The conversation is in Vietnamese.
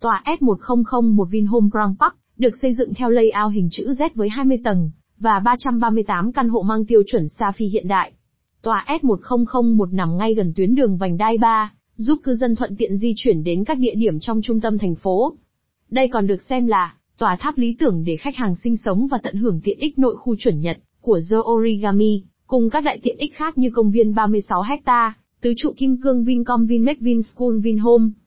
Tòa S1001 Vinhome Grand Park được xây dựng theo layout hình chữ Z với 20 tầng và 338 căn hộ mang tiêu chuẩn Safi hiện đại. Tòa S1001 nằm ngay gần tuyến đường vành đai 3, giúp cư dân thuận tiện di chuyển đến các địa điểm trong trung tâm thành phố. Đây còn được xem là tòa tháp lý tưởng để khách hàng sinh sống và tận hưởng tiện ích nội khu chuẩn Nhật của The Origami, cùng các đại tiện ích khác như công viên 36 hecta, tứ trụ kim cương Vincom Vinmec Vinschool Vinhome,